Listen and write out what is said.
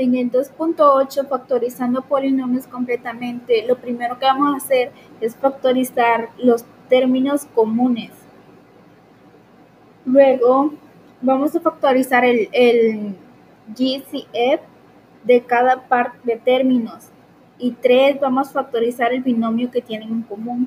En el 2.8, factorizando polinomios completamente, lo primero que vamos a hacer es factorizar los términos comunes. Luego, vamos a factorizar el, el GCF de cada par de términos. Y 3, vamos a factorizar el binomio que tienen en común.